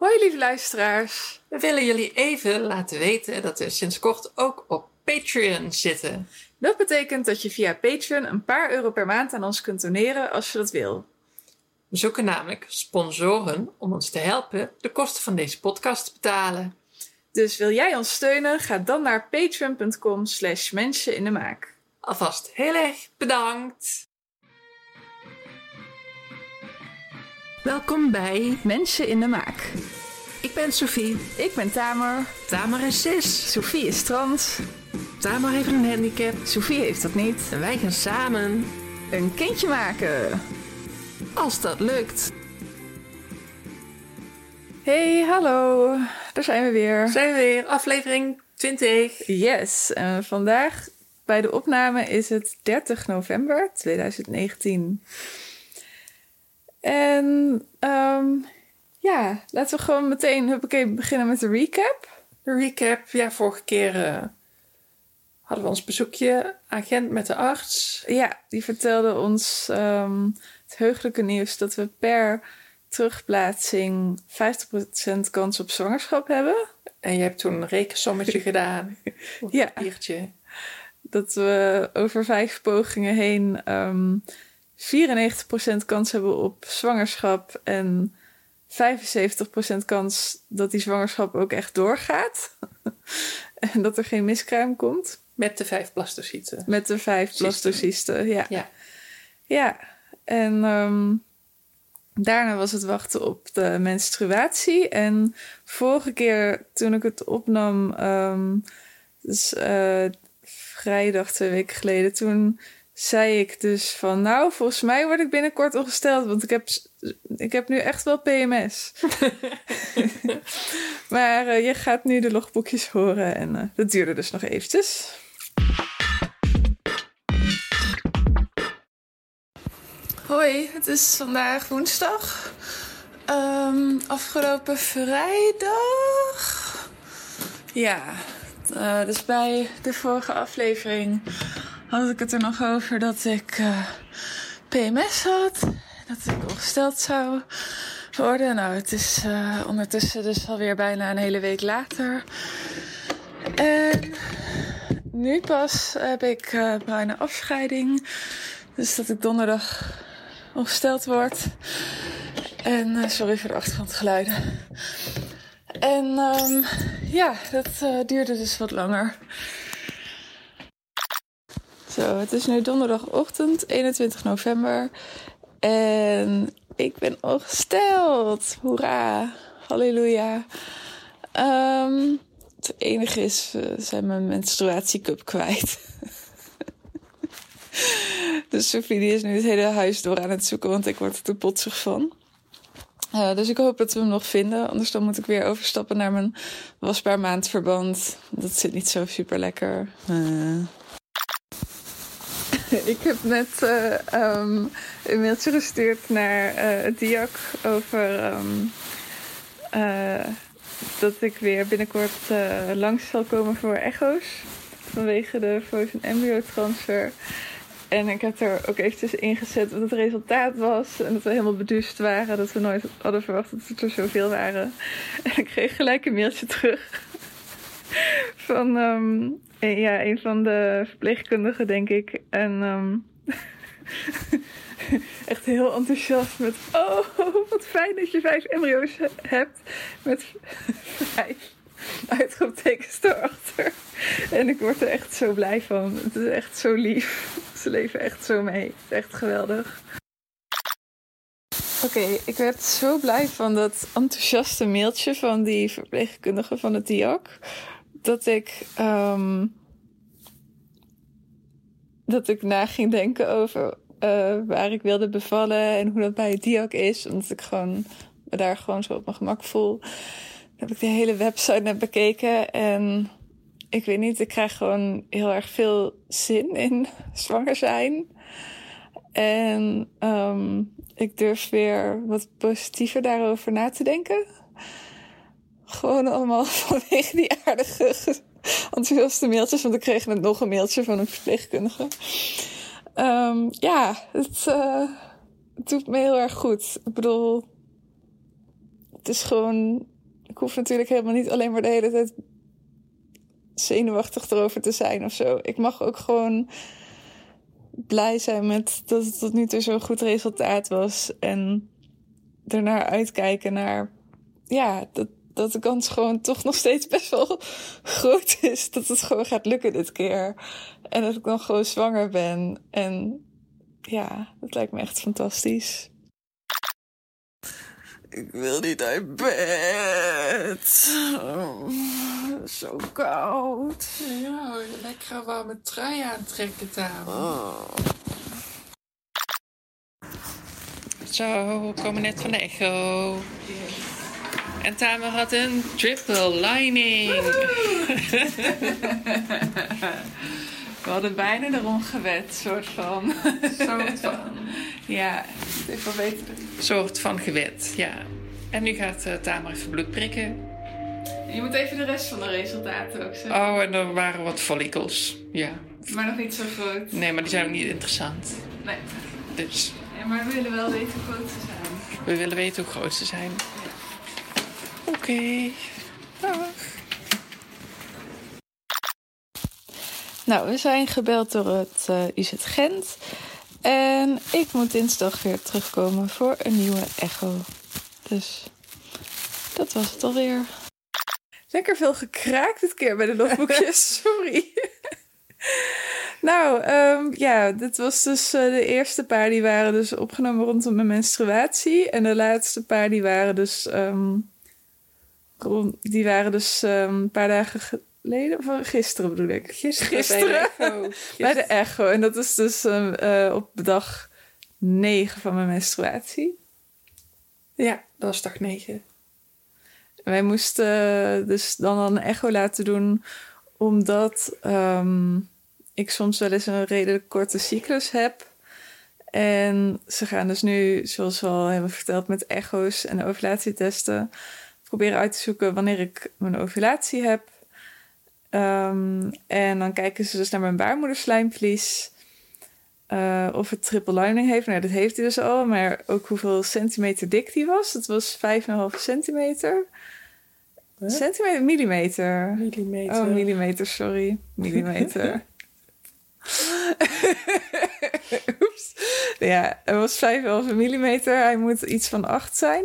Hoi lieve luisteraars. We willen jullie even laten weten dat we sinds kort ook op Patreon zitten. Dat betekent dat je via Patreon een paar euro per maand aan ons kunt doneren als je dat wil. We zoeken namelijk sponsoren om ons te helpen de kosten van deze podcast te betalen. Dus wil jij ons steunen? Ga dan naar patreon.com slash mensen in de maak. Alvast heel erg bedankt. Welkom bij Mensen in de maak. Ik ben Sophie. Ik ben Tamer. Tamer is cis. Sophie is trans. Tamer heeft een handicap. Sophie heeft dat niet. En wij gaan samen, Een kindje maken. als dat lukt. Hey, hallo. Daar zijn we weer. Zijn we weer, aflevering 20. Yes, en vandaag bij de opname is het 30 november 2019. En ehm, ja, laten we gewoon meteen huppakee, beginnen met de recap. De recap. Ja, vorige keer eh, hadden we ons bezoekje. Agent met de arts. Ja, die vertelde ons ehm, het heugelijke nieuws dat we per terugplaatsing 50% kans op zwangerschap hebben. En je hebt toen een rekensommetje gedaan. Ja. een. Dat we over vijf pogingen heen ehm 94% kans hebben op zwangerschap en 75% kans dat die zwangerschap ook echt doorgaat. en dat er geen miskraam komt. Met de vijf blastocyten. Met de vijf Cysten. blastocysten, ja. Ja. Ja, en ehm, daarna was het wachten op de menstruatie. En vorige keer toen ik het opnam, ehm, dus eh, vrijdag twee weken geleden, toen zei ik dus van nou, volgens mij word ik binnenkort ongesteld, want ik heb, ik heb nu echt wel PMS. maar eh, je gaat nu de logboekjes horen en eh, dat duurde dus nog eventjes. Hoi, het is vandaag woensdag. Ehm, afgelopen vrijdag. Ja, eh, dus bij de vorige aflevering had ik het er nog over dat ik eh, PMS had. Dat ik ongesteld zou worden. Nou, het is eh, ondertussen dus alweer bijna een hele week later. En nu pas heb ik eh, bijna afscheiding. Dus dat ik donderdag ongesteld word. En sorry voor de achtergrondgeluiden. En ehm, ja, dat duurde dus wat langer. Zo, het is nu donderdagochtend, 21 november. En ik ben ongesteld. Hoera. Halleluja. Ehm, het enige is, we zijn mijn menstruatiecup kwijt. Dus Sophie die is nu het hele huis door aan het zoeken, want ik word er te potsig van. Eh, dus ik hoop dat we hem nog vinden. Anders dan moet ik weer overstappen naar mijn wasbaar maandverband. Dat zit niet zo super lekker. ik heb net eh, ehm, een mailtje gestuurd naar eh, het DIAC over ehm, eh, dat ik weer binnenkort langs zal komen voor echo's. Vanwege de frozen embryo transfer. En ik heb er ook eventjes ingezet wat het resultaat was. En dat we helemaal beduust waren. Dat we nooit hadden verwacht dat het er zoveel waren. En ik kreeg gelijk een mailtje terug. Van ehm, ja, een van de verpleegkundigen, denk ik. En ehm, echt heel enthousiast met... Oh, wat fijn dat je vijf embryo's he- hebt. Met vijf uitroeptekens erachter. En ik word er echt zo blij van. Het is echt zo lief. Ze leven echt zo mee. Het is echt geweldig. Oké, ik werd zo blij van dat enthousiaste mailtje van die verpleegkundige van het DIAC. Dat ik, ehm, dat ik na ging denken over eh, waar ik wilde bevallen en hoe dat bij het DIAC is. Omdat ik gewoon me daar gewoon zo op mijn gemak voel. Dan heb ik de hele website net bekeken en ik weet niet, ik krijg gewoon heel erg veel zin in zwanger zijn. En ehm, ik durf weer wat positiever daarover na te denken. Gewoon allemaal vanwege die aardige, enthousiaste mailtjes. Want ik kreeg net nog een mailtje van een verpleegkundige. Ehm, ja, het, eh, het doet me heel erg goed. Ik bedoel, het is gewoon. Ik hoef natuurlijk helemaal niet alleen maar de hele tijd zenuwachtig erover te zijn of zo. Ik mag ook gewoon blij zijn met dat het tot nu toe zo'n goed resultaat was. En ernaar uitkijken naar. Ja, dat, dat de kans gewoon toch nog steeds best wel groot is dat het gewoon gaat lukken dit keer. En dat ik dan gewoon zwanger ben. En ja, dat lijkt me echt fantastisch. Ik wil niet uit bed. Oh, zo koud. Ja, lekker warme trui aantrekken, Tamer. Oh. Zo, we komen net van de echo. En Tamer had een triple lining. We hadden bijna erom gewet, soort van. soort van. Ja, even weten. soort van gewet, ja. En nu gaat uh, Tamer even bloed prikken. Je moet even de rest van de resultaten ook zeggen. Oh, en er waren wat follicles. Ja. Maar nog niet zo groot. Nee, maar die zijn ook niet interessant. Nee. Dus Ja, maar we willen wel weten hoe groot ze zijn. we willen weten hoe groot ze zijn. Oké. Dag. Nou, we zijn gebeld door het eh, UZ Gent. En ik moet dinsdag weer terugkomen voor een nieuwe echo. Dus dat was het alweer. Lekker veel gekraakt dit keer bij de logboekjes. Sorry. nou, ehm, ja, dit was dus eh, de eerste paar die waren dus opgenomen rondom mijn menstruatie. En de laatste paar die waren dus, ehm, die waren dus ehm, een paar dagen geleden. Of gisteren bedoel ik. Gisteren. Bij de echo. En dat is dus ehm, eh, op dag 9 van mijn menstruatie. Ja, dat was dag 9. Wij moesten eh, dus dan een echo laten doen, omdat ehm, ik soms wel eens een redelijk korte cyclus heb. En ze gaan dus nu, zoals we al hebben verteld, met echo's en ovulatietesten proberen uit te zoeken wanneer ik mijn ovulatie heb. Ehm, en dan kijken ze dus naar mijn baarmoederslijmvlies. eh, of het triple lining heeft. Nou, dat heeft hij dus al. Maar ook hoeveel centimeter dik die was. Het was 5,5 centimeter. Huh? Centimeter? Millimeter. Millimeter. Oh, millimeter, sorry. Millimeter. Oeps. Ja, het was 5,5 millimeter. Hij moet iets van 8 zijn.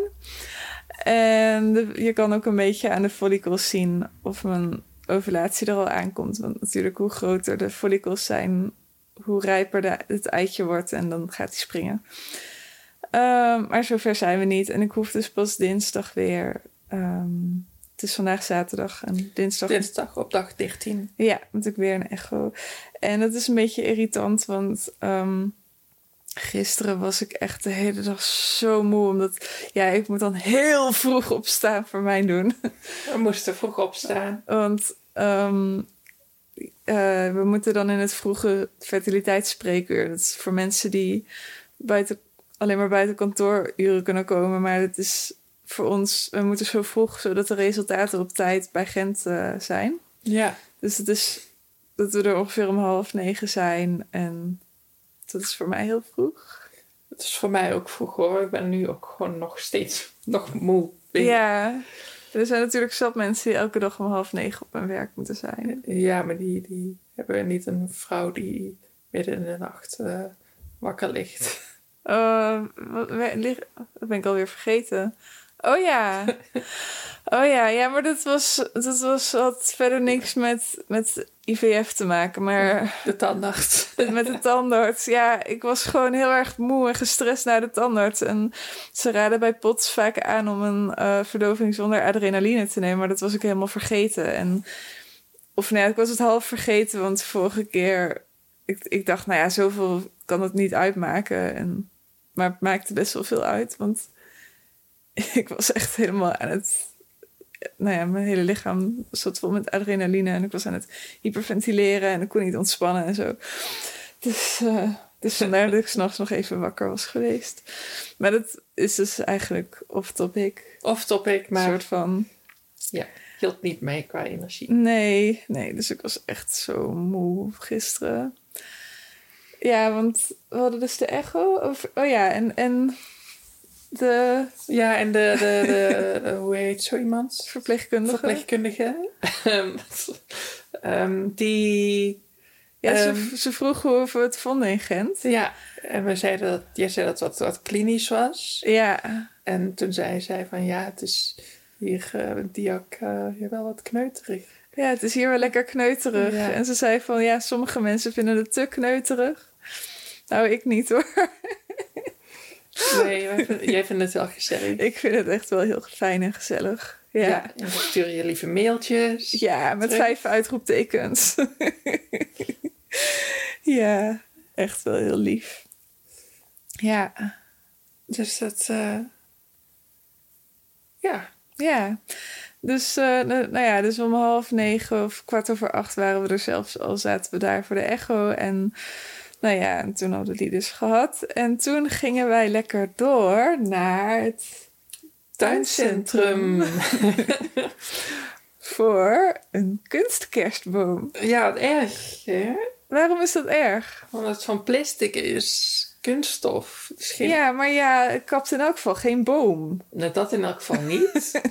En de- je kan ook een beetje aan de follicles zien of mijn ovulatie er al aankomt. Want natuurlijk, hoe groter de follicles zijn, hoe rijper de, het eitje wordt en dan gaat hij springen. Ehm, maar zover zijn we niet. En ik hoef dus pas dinsdag weer. ehm, het is vandaag zaterdag en dinsdag Dinsdag op dag 13. ja, moet ik weer een echo. En dat is een beetje irritant, want ehm, gisteren was ik echt de hele dag zo moe. Omdat, ja, ik moet dan heel vroeg opstaan voor mijn doen. We moesten vroeg opstaan. Want ehm, eh, we moeten dan in het vroege fertiliteitsspreekuur. Dat is voor mensen die buiten, alleen maar buiten kantooruren kunnen komen. Maar het is voor ons, we moeten zo vroeg, zodat de resultaten op tijd bij Gent eh, zijn. Ja. Dus het is dat we er ongeveer om half negen zijn. En dat is voor mij heel vroeg. Het is voor mij ook vroeg hoor. Ik ben nu ook gewoon nog steeds nog moe. Ja, er zijn natuurlijk zat mensen die elke dag om half negen op hun werk moeten zijn. Ja, maar die, die hebben niet een vrouw die midden in de nacht eh, wakker ligt. Uh, wat, lig- dat ben ik alweer vergeten. Oh ja. Oh ja, ja, maar dat was, dat was, had verder niks met, met IVF te maken. Maar De tandarts. met de tandarts. Ja, ik was gewoon heel erg moe en gestrest naar de tandarts. En ze raden bij POTS vaak aan om een eh, verdoving zonder adrenaline te nemen. Maar dat was ik helemaal vergeten. En, of nee, ik was het half vergeten, want de vorige keer... Ik, ik dacht, nou ja, zoveel kan het niet uitmaken. En, maar het maakte best wel veel uit, want ik was echt helemaal aan het... Nou ja, mijn hele lichaam zat vol met adrenaline en ik was aan het hyperventileren en ik kon niet ontspannen en zo. Dus, eh, dus vandaar dat ik s'nachts nog even wakker was geweest. Maar dat is dus eigenlijk off-topic. Off topic, Een maar soort van... hield niet mee qua energie. Nee, nee, dus ik was echt zo moe gisteren. Ja, want we hadden dus de echo. Over, oh ja, en, en De Ja, en de, de, de, de- hoe heet zo iemand? verpleegkundige. Verpleegkundige. Ehm, ehm, die, Ja, Ehm. ze, ze vroeg hoe we het vonden in Gent. ja, en we zeiden dat, jij zei dat het wat, wat klinisch was. Ja, En toen zei zij van ja, het is hier eh die ook eh, hier wel wat kneuterig. ja, het is hier wel lekker kneuterig. Ja. En ze zei van, ja, sommige mensen vinden het te kneuterig. Nou, ik niet hoor. Nee, jij vindt het wel gezellig. Ik vind het echt wel heel fijn en gezellig. Ja, Ja. ja, en dan stuur je lieve mailtjes. met Terug. vijf uitroeptekens. ja, echt wel heel lief. Ja, Dus dat, eh, ja. ja. Dus, eh, nou ja, dus om half negen of kwart over acht waren we er zelfs al, zaten we daar voor de echo. En nou ja, en toen hadden we die dus gehad. En toen gingen wij lekker door naar het Tuincentrum. voor een kunstkerstboom. ja, wat erg, hè? Waarom is dat erg? Omdat het van plastic is. Kunststof. Geen Ja, maar ja, het kapt in elk geval geen boom. Nou, dat in elk geval niet.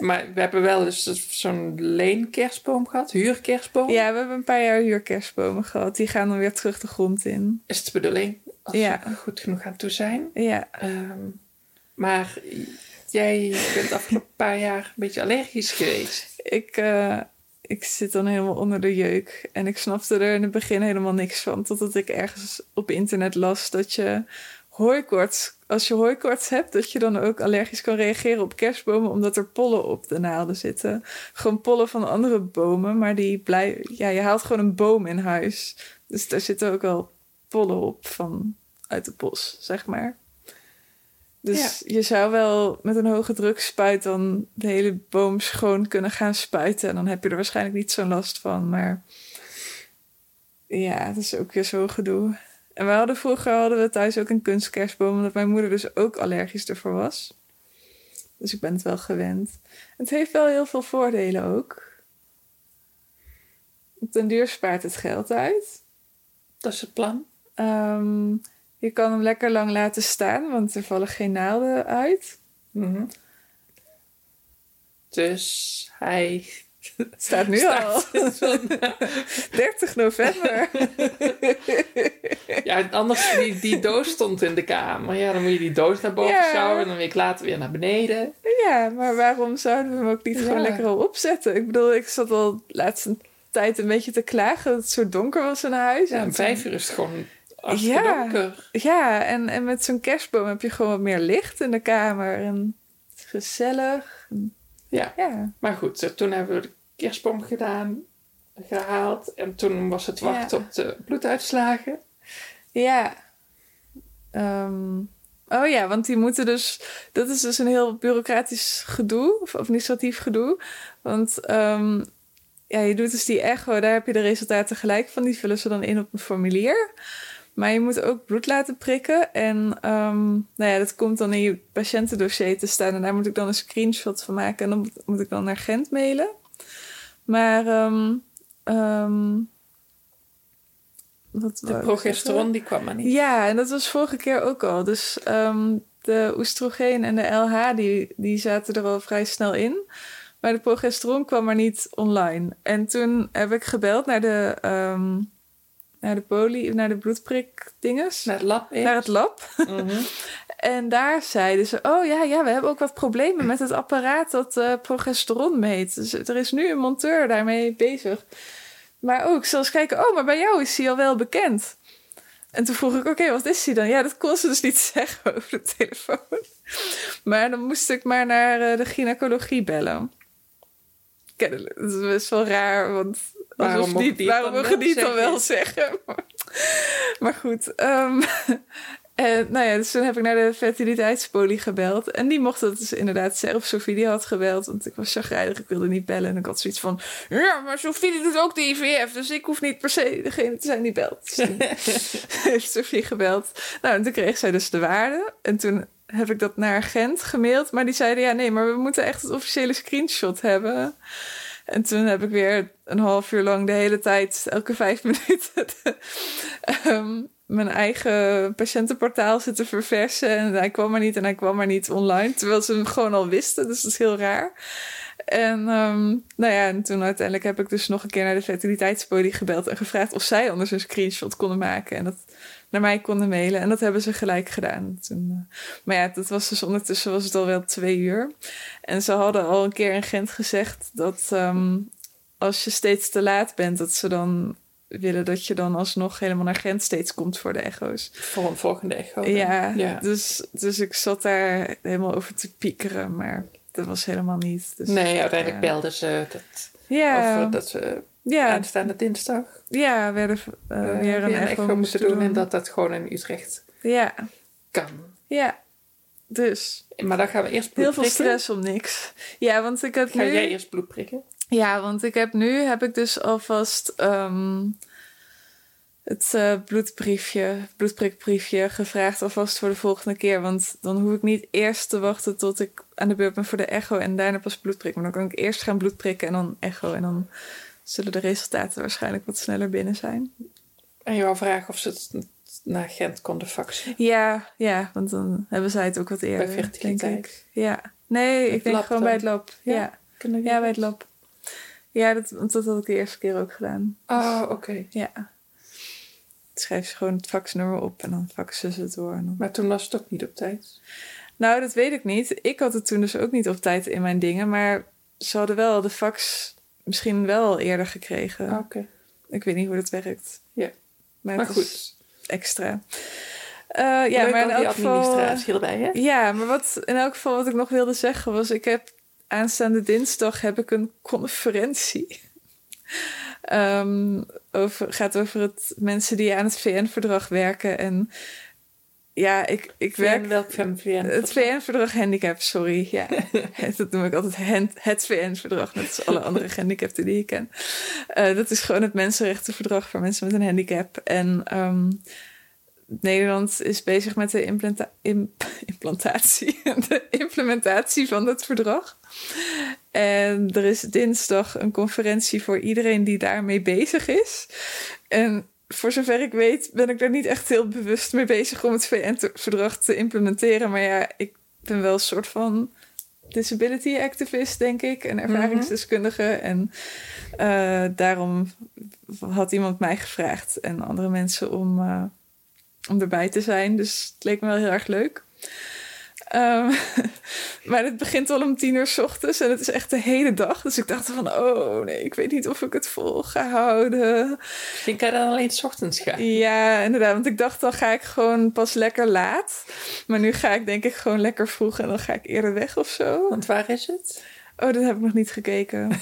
Maar we hebben wel eens zo'n leenkerstboom gehad, huurkerstboom. Ja, we hebben een paar jaar huurkerstbomen gehad. Die gaan dan weer terug de grond in. Is het de bedoeling als Ja. we goed genoeg aan toe zijn. Ja, Ehm, maar jij bent afgelopen paar jaar een beetje allergisch geweest. ik, eh, ik zit dan helemaal onder de jeuk. En ik snapte er in het begin helemaal niks van. Totdat ik ergens op internet las dat je hooikoorts... Als je hooikoorts hebt, dat je dan ook allergisch kan reageren op kerstbomen... omdat er pollen op de naalden zitten. Gewoon pollen van andere bomen, maar die blijven... Ja, je haalt gewoon een boom in huis. Dus daar zitten ook wel pollen op van uit de bos, zeg maar. Dus je zou wel met een hoge druk spuit dan de hele boom schoon kunnen gaan spuiten. En dan heb je er waarschijnlijk niet zo'n last van. Maar ja, dat is ook weer zo'n gedoe. En we hadden vroeger hadden we thuis ook een kunstkerstboom, omdat mijn moeder dus ook allergisch ervoor was. Dus ik ben het wel gewend. Het heeft wel heel veel voordelen ook. Den duur spaart het geld uit. Dat is het plan. Ehm, je kan hem lekker lang laten staan, want er vallen geen naalden uit. Mhm. Dus hij Het staat nu staat al. van- 30 november. Ja, anders die, die doos stond in de kamer. Ja, dan moet je die doos naar boven Ja. sjouwen en dan week later weer naar beneden. ja, maar waarom zouden we hem ook niet Ja. gewoon lekker al opzetten? Ik bedoel, ik zat al de laatste tijd een beetje te klagen dat het zo donker was in huis. Ja, En vijf uur is het gewoon Ja. Ja, en, en met zo'n kerstboom heb je gewoon wat meer licht in de kamer. En het is gezellig. Ja. Ja. Maar goed, eh, toen hebben we de kerstboom gedaan, gehaald. En toen was het wachten Ja. op de bloeduitslagen. Ja. Ehm, oh ja, want die moeten dus... Dat is dus een heel bureaucratisch gedoe, of administratief gedoe. Want ehm, ja, je doet dus die echo, daar heb je de resultaten gelijk van. Die vullen ze dan in op een formulier. Maar je moet ook bloed laten prikken. En ehm, nou ja, dat komt dan in je patiëntendossier te staan. En daar moet ik dan een screenshot van maken. En dan moet, ik dan naar Gent mailen. Maar... wat De progesteron die kwam maar niet. ja, en dat was vorige keer ook al. Dus ehm, de oestrogeen en de LH, die, die zaten er al vrij snel in. Maar de progesteron kwam maar niet online. En toen heb ik gebeld naar de, naar de poli, naar de bloedprikdinges. Naar het lab. Naar het lab. Mhm. En daar zeiden ze: Oh ja, ja, we hebben ook wat problemen met het apparaat dat eh, progesteron meet. Dus er is nu een monteur daarmee bezig. Maar ook, eens kijken: Oh, maar bij jou is hij al wel bekend. En toen vroeg ik: Oké, wat is hij dan? Ja, dat kon ze dus niet zeggen over de telefoon. Maar dan moest ik maar naar eh, de gynaecologie bellen. Kennelijk, Dat is best wel raar, want Waarom mogen die waarom dan mogen wel die het dan zeggen? wel zeggen? Maar goed, ehm, en, nou ja, dus toen heb ik naar de fertiliteitspolie gebeld. En die mocht dat dus inderdaad zelf. Sophie die had gebeld, want ik was chagrijnig. Ik wilde niet bellen. En ik had zoiets van... Ja, maar Sophie die doet ook de IVF. Dus ik hoef niet per se degene te zijn die belt. Dus heeft Sophie gebeld. Nou, en toen kreeg zij dus de waarde. En toen heb ik dat naar Gent gemaild. Maar die zeiden, ja nee, maar we moeten echt het officiële screenshot hebben. En toen heb ik weer een half uur lang de hele tijd, elke vijf minuten, ehm, mijn eigen patiëntenportaal zitten verversen. En hij kwam maar niet en hij kwam maar niet online. Terwijl ze hem gewoon al wisten. Dus dat is heel raar. En ehm, nou ja, en toen uiteindelijk heb ik dus nog een keer naar de fertiliteitspoli gebeld en gevraagd of zij anders een screenshot konden maken. En dat naar mij konden mailen. En dat hebben ze gelijk gedaan. Toen, uh, maar ja, dat was dus ondertussen was het al wel twee uur. En ze hadden al een keer in Gent gezegd dat um, als je steeds te laat bent, dat ze dan willen dat je dan alsnog helemaal naar Gent steeds komt voor de echo's. Voor een volgende echo. Ja, ja, Dus, dus ik zat daar helemaal over te piekeren, maar dat was helemaal niet. Dus, nee, uiteindelijk ja. belden ze dat, ja. dat ze ja. aanstaande dinsdag ja, werden, uh, uh, weer een, echo, echo moeten doen. En dat dat gewoon in Utrecht ja. kan. Ja, dus. Maar dan gaan we eerst bloed Heel veel stress om niks. Ja, want ik heb Ga nu... jij eerst bloed prikken? Ja, want ik heb nu heb ik dus alvast um, het uh, bloedbriefje, bloedprikbriefje gevraagd alvast voor de volgende keer. Want dan hoef ik niet eerst te wachten tot ik aan de beurt ben voor de echo en daarna pas bloedprik. Maar dan kan ik eerst gaan bloedprikken en dan echo. En dan zullen de resultaten waarschijnlijk wat sneller binnen zijn. En je wou vragen of ze het naar Gent konden faxen? Ja, ja, want dan hebben zij het ook wat eerder. Bij fertiliteit? Ja. Nee, ik denk gewoon bij het lab. Ja, ja. ja bij het lab. Ja, dat, want dat had ik de eerste keer ook gedaan. Oh, oké. Okay. Ja. Schrijf ze gewoon het faxnummer op en dan faxen ze het door. Dan... Maar toen was het ook niet op tijd? Nou, dat weet ik niet. Ik had het toen dus ook niet op tijd in mijn dingen. Maar ze hadden wel de fax misschien wel eerder gekregen. Oké. Okay. Ik weet niet hoe dat werkt. Ja. Maar, maar goed. Extra. Uh, ja, maar in elk geval. erbij, hè? Ja, maar wat in elk geval wat ik nog wilde zeggen was: ik heb aanstaande dinsdag heb ik een conferentie. um, over, gaat over het mensen die aan het VN-verdrag werken. En ja, ik, ik VN, werk... Welk VN? Het VN-verdrag handicap, sorry. Ja, dat noem ik altijd het VN-verdrag. Net als alle andere gehandicapten die ik ken. Uh, dat is gewoon het mensenrechtenverdrag voor mensen met een handicap. En um, Nederland is bezig met de implanta imp implantatie, de implementatie van het verdrag. En er is dinsdag een conferentie voor iedereen die daarmee bezig is. En voor zover ik weet, ben ik daar niet echt heel bewust mee bezig om het VN-verdrag te implementeren. Maar ja, ik ben wel een soort van disability activist, denk ik, en ervaringsdeskundige. En uh, daarom had iemand mij gevraagd en andere mensen om. Uh, om erbij te zijn. Dus het leek me wel heel erg leuk. Um, maar het begint al om tien uur s ochtends en het is echt de hele dag. Dus ik dacht van, oh nee, ik weet niet of ik het vol ga houden. Misschien kan je dan alleen s ochtends gaan. Ja, inderdaad. Want ik dacht, dan ga ik gewoon pas lekker laat. Maar nu ga ik denk ik gewoon lekker vroeg en dan ga ik eerder weg of zo. Want waar is het? Oh, dat heb ik nog niet gekeken.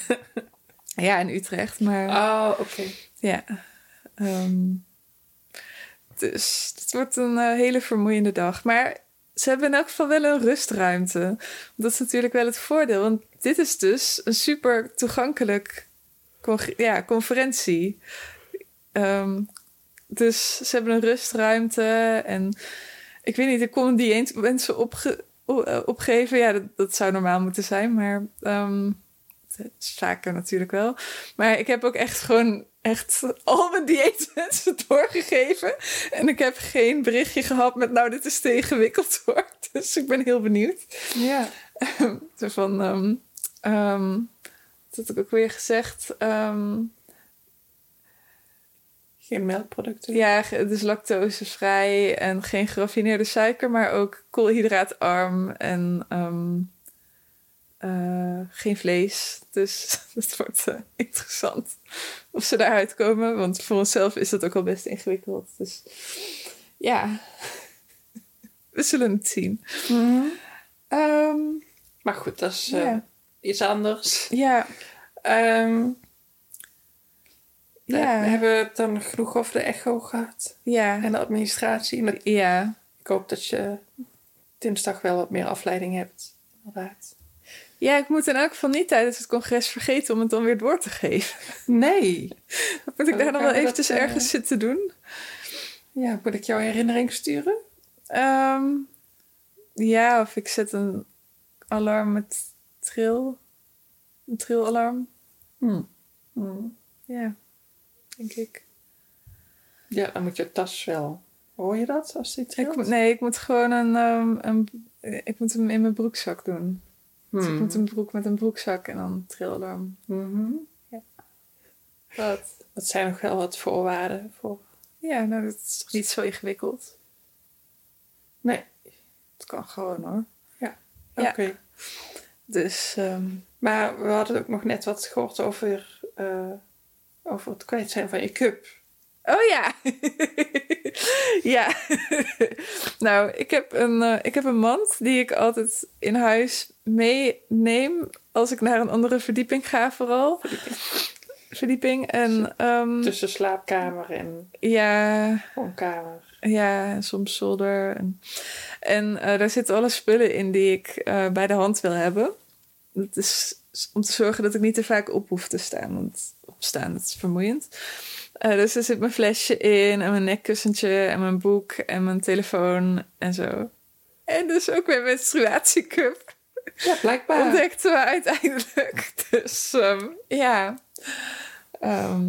ja, in Utrecht, maar... Oh, oké. Okay. Ja. Um, dus het wordt een uh, hele vermoeiende dag. Maar ze hebben in elk geval wel een rustruimte. Dat is natuurlijk wel het voordeel. Want dit is dus een super toegankelijk ja, conferentie. Um, dus ze hebben een rustruimte. En ik weet niet, ik kon die eens mensen opge opgeven. Ja, dat, zou normaal moeten zijn. Maar um, vaker natuurlijk wel. Maar ik heb ook echt gewoon echt al mijn dieetwensen doorgegeven. En ik heb geen berichtje gehad met nou, dit is te ingewikkeld hoor. Dus ik ben heel benieuwd. Ja. Zo van, um, um, dat had ik ook weer gezegd. Um, geen melkproducten? Ja, dus lactosevrij en geen geraffineerde suiker, maar ook koolhydraatarm en um, uh, geen vlees. Dus dat wordt uh, interessant of ze daaruit komen. Want voor onszelf is dat ook al best ingewikkeld. Dus ja, we zullen het zien. Mm -hmm. um, maar goed, dat is uh, yeah. iets anders. Ja. Um, ja. We hebben dan genoeg over de echo gehad. Ja. En de administratie. Ja. Ik hoop dat je dinsdag wel wat meer afleiding hebt. Inderdaad. Ja, ik moet in elk geval niet tijdens het congres vergeten om het dan weer door te geven. Nee. Dan moet ik daar nog wel eventjes dat, ergens uh, zitten doen. Ja, moet ik jouw herinnering sturen? Um, ja, of ik zet een alarm met tril. Een trilalarm. Hmm. Hmm. Ja, denk ik. Ja, dan moet je tas wel Hoor je dat als die trilt? nee, ik moet gewoon een, ehm, een... Ik moet hem in mijn broekzak doen. Dus ik Hmm. moet een broek met een broekzak en dan trillalarm. Mhm. Wat? Dat zijn nog wel wat voorwaarden voor. Ja, nou, dat is toch niet zo ingewikkeld? Nee, Het kan gewoon hoor. oké. Ja. Dus, ehm, Maar we hadden ook nog net wat gehoord over, eh, over het kwijt zijn van je cup. Oh ja. ja. nou, ik heb, een, eh, ik heb een mand die ik altijd in huis meeneem als ik naar een andere verdieping ga, vooral. Verdieping. En ehm, Tussen slaapkamer en ja, woonkamer. ja, en soms zolder. En, en eh, daar zitten alle spullen in die ik eh, bij de hand wil hebben. Dat is om te zorgen dat ik niet te vaak op hoef te staan. Want opstaan, dat is vermoeiend. Eh, dus er zit mijn flesje in en mijn nekkussentje en mijn boek en mijn telefoon en zo. En dus ook mijn menstruatiecup Ja, blijkbaar. ontdekten we uiteindelijk. Dus ehm, ja, Ehm,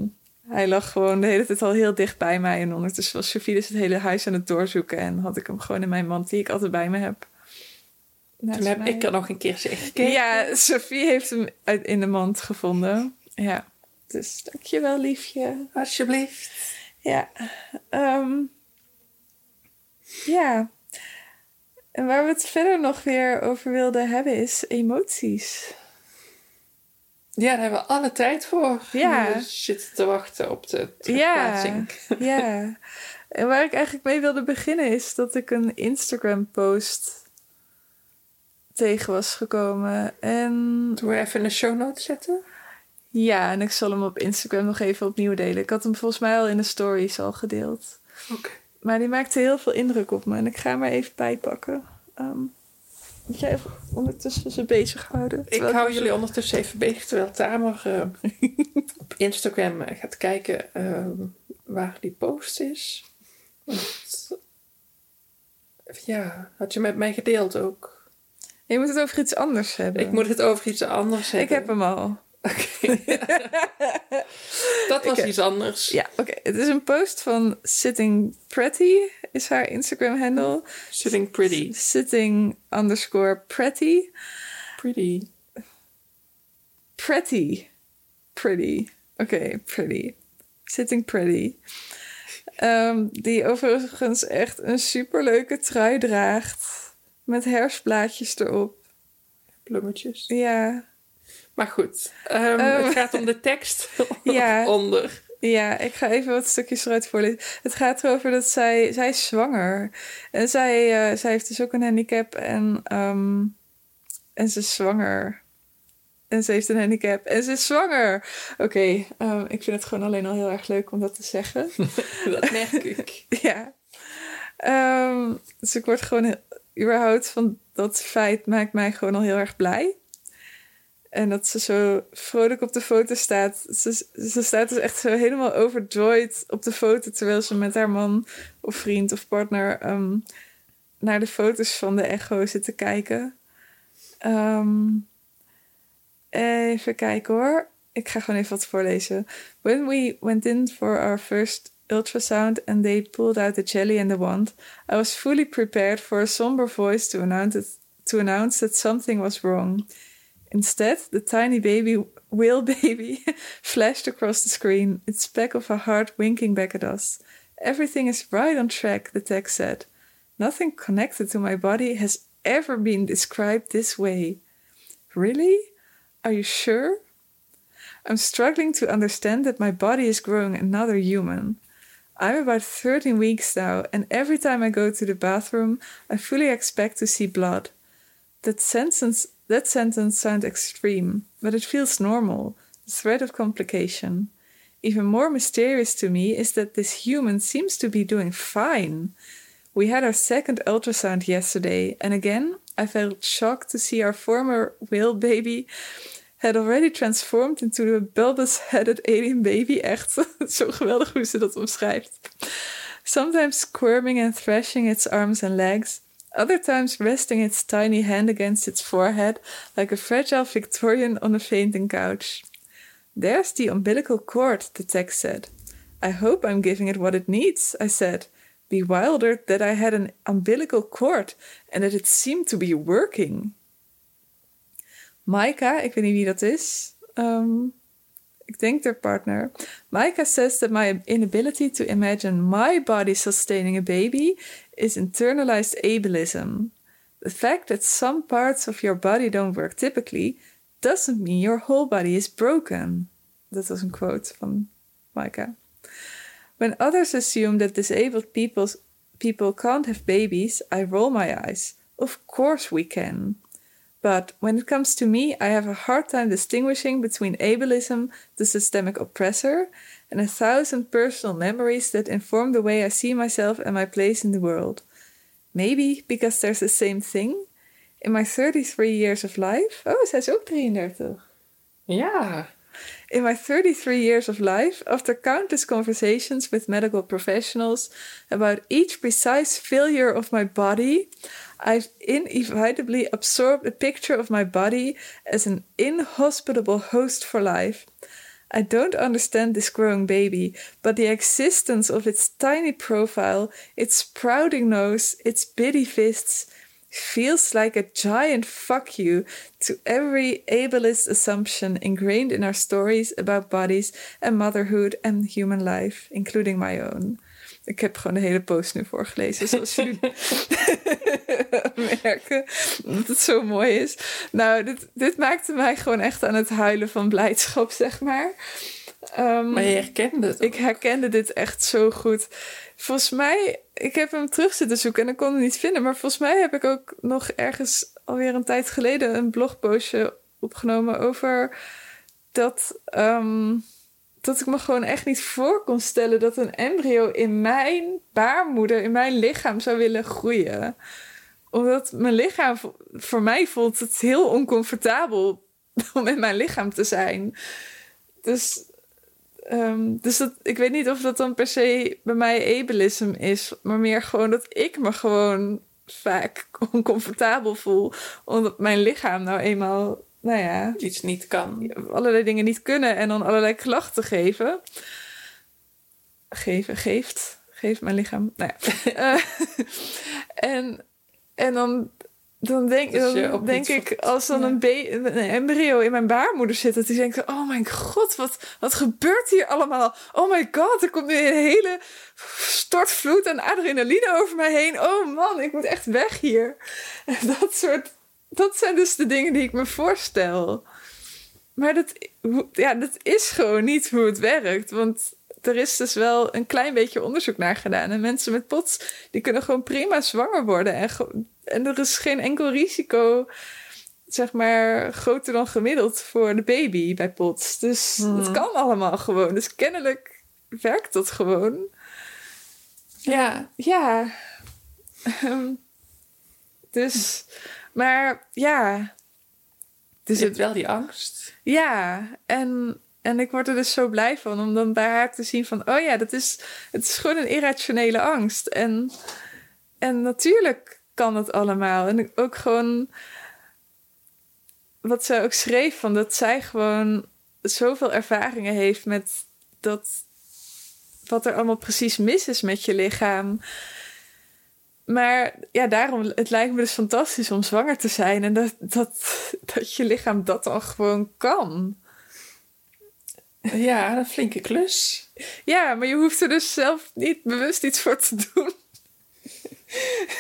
hij lag gewoon de hele tijd al heel dicht bij mij. En ondertussen was Sophie dus het hele huis aan het doorzoeken. En had ik hem gewoon in mijn mand die ik altijd bij me heb. Naast Toen heb mij. ik er nog een in gekeken. Ja, Sophie heeft hem in de mand gevonden. Ja, dus dankjewel liefje. Alsjeblieft. Ja. ehm, ja. En waar we het verder nog weer over wilden hebben is emoties. Ja, daar hebben we alle tijd voor. Ja. We zitten te wachten op de Ja. terugplaatsing. Ja. En waar ik eigenlijk mee wilde beginnen is dat ik een Instagram-post tegen was gekomen. En Doen we even in de show notes zetten? Ja, en ik zal hem op Instagram nog even opnieuw delen. Ik had hem volgens mij al in de stories al gedeeld. Oké. Maar die maakte heel veel indruk op me en ik ga hem er even bijpakken. Ehm moet jij even ondertussen ze bezighouden? Ik Terwijl hou jullie ondertussen even bezig terwijl Tamer eh, op Instagram eh, gaat kijken eh, waar die post is. Want, ja, had je met mij gedeeld ook. Je moet het over iets anders hebben. Ik moet het over iets anders hebben. Ik heb hem al. Oké. Dat was Ik- iets anders. Ja, oké. Het is een post van Sitting Pretty, is haar Instagram-handle. Sitting pretty. Sitting underscore Pretty. Pretty. Pretty. Pretty. Oké, Pretty. Sitting Pretty. Ehm, die overigens echt een superleuke trui draagt. Met herfstblaadjes erop. Bloemetjes. Ja, Maar goed, ehm, Ehm. het gaat om de tekst Ja. onder. Ja, ik ga even wat stukjes eruit voorlezen. Het gaat erover dat zij... Zij is zwanger. En zij, eh, zij heeft dus ook een handicap. En, ehm, en ze is zwanger. En ze heeft een handicap. En ze is zwanger. Oké, ehm, ik vind het gewoon alleen al heel erg leuk om dat te zeggen. Dat merk ik. ja. Ehm, dus ik word gewoon... überhaupt van dat feit maakt mij gewoon al heel erg blij. En dat ze zo vrolijk op de foto staat. Ze, ze staat dus echt zo helemaal overjoyed op de foto... terwijl ze met haar man of vriend of partner... ehm, naar de foto's van de echo zit te kijken. Ehm, even kijken hoor. Ik ga gewoon even wat voorlezen. When we went in for our first ultrasound and they pulled out the jelly and the wand, I was fully prepared for a somber voice to announce to announce that something was wrong. Instead, the tiny baby whale baby flashed across the screen, its speck of a heart winking back at us. Everything is right on track, the text said. Nothing connected to my body has ever been described this way. Really? Are you sure? I'm struggling to understand that my body is growing another human. I'm about 13 weeks now, and every time I go to the bathroom, I fully expect to see blood. That sentence, that sentence sounds extreme, but it feels normal, the threat of complication. Even more mysterious to me is that this human seems to be doing fine. We had our second ultrasound yesterday, and again, I felt shocked to see our former whale baby had already transformed into a bulbous-headed alien baby. Echt zo geweldig hoe ze dat omschrijft. Sometimes squirming and thrashing its arms and legs, other times resting its tiny hand against its forehead like a fragile Victorian on a fainting couch. There's the umbilical cord, the text said. I hope I'm giving it what it needs, I said, bewildered that I had an umbilical cord and that it seemed to be working. Maika, ik weet niet wie dat is. Um, ik denk their partner. Micah says that my inability to imagine my body sustaining a baby is internalized ableism. The fact that some parts of your body don't work typically doesn't mean your whole body is broken. Dat was een quote van Micah. When others assume that disabled people, people can't have babies, I roll my eyes. Of course we can. But when it comes to me, I have a hard time distinguishing between ableism, the systemic oppressor, and a thousand personal memories that inform the way I see myself and my place in the world. Maybe because there's the same thing. In my 33 years of life. Oh, zij is ook 33. Ja. In my 33 years of life, after countless conversations with medical professionals about each precise failure of my body, I've inevitably absorbed a picture of my body as an inhospitable host for life. I don't understand this growing baby, but the existence of its tiny profile, its sprouting nose, its bitty fists, feels like a giant fuck you to every ableist assumption ingrained in our stories about bodies and motherhood and human life, including my own. Ik heb gewoon de hele post nu voorgelezen, zoals jullie merken. Dat het zo mooi is. Nou, dit, dit maakte mij gewoon echt aan het huilen van blijdschap, zeg maar. Um, maar je herkende het? Ik herkende dit echt zo goed. Volgens mij, ik heb hem terug zitten zoeken en ik kon hem niet vinden. Maar volgens mij heb ik ook nog ergens alweer een tijd geleden een blogpostje opgenomen over dat. Um, dat ik me gewoon echt niet voor kon stellen dat een embryo in mijn baarmoeder, in mijn lichaam zou willen groeien. Omdat mijn lichaam, voor mij voelt het heel oncomfortabel om in mijn lichaam te zijn. Dus, um, dus dat, ik weet niet of dat dan per se bij mij ableism is, maar meer gewoon dat ik me gewoon vaak oncomfortabel voel, omdat mijn lichaam nou eenmaal nou ja, iets niet kan. Allerlei dingen niet kunnen en dan allerlei klachten geven. Geven, geeft. Geeft mijn lichaam. Nou ja. Eh, en, en dan, dan denk, dan denk ik, als dan een, een, embryo in mijn baarmoeder zit, dat die denkt: Oh mijn god, wat, wat gebeurt hier allemaal? Oh my god, er komt nu een hele stortvloed aan adrenaline over mij heen. Oh man, ik moet echt weg hier. En dat soort dat zijn dus de dingen die ik me voorstel. Maar dat, ja, dat is gewoon niet hoe het werkt. Want er is dus wel een klein beetje onderzoek naar gedaan. En mensen met POTS, die kunnen gewoon prima zwanger worden. En, en er is geen enkel risico, zeg maar, groter dan gemiddeld voor de baby bij POTS. Dus het hmm. kan allemaal gewoon. Dus kennelijk werkt dat gewoon. Ja, ja. Ehm, dus... Maar ja. Dus je hebt wel die angst. Ja, en, en ik word er dus zo blij van om dan bij haar te zien van... oh ja, dat is, het is gewoon een irrationele angst. En, en natuurlijk kan het allemaal. En ook gewoon wat ze ook schreef, van dat zij gewoon zoveel ervaringen heeft met dat... wat er allemaal precies mis is met je lichaam... Maar ja, daarom, het lijkt me dus fantastisch om zwanger te zijn en dat, dat, dat je lichaam dat dan gewoon kan. Ja, een flinke klus. Ja, maar je hoeft er dus zelf niet bewust iets voor te doen.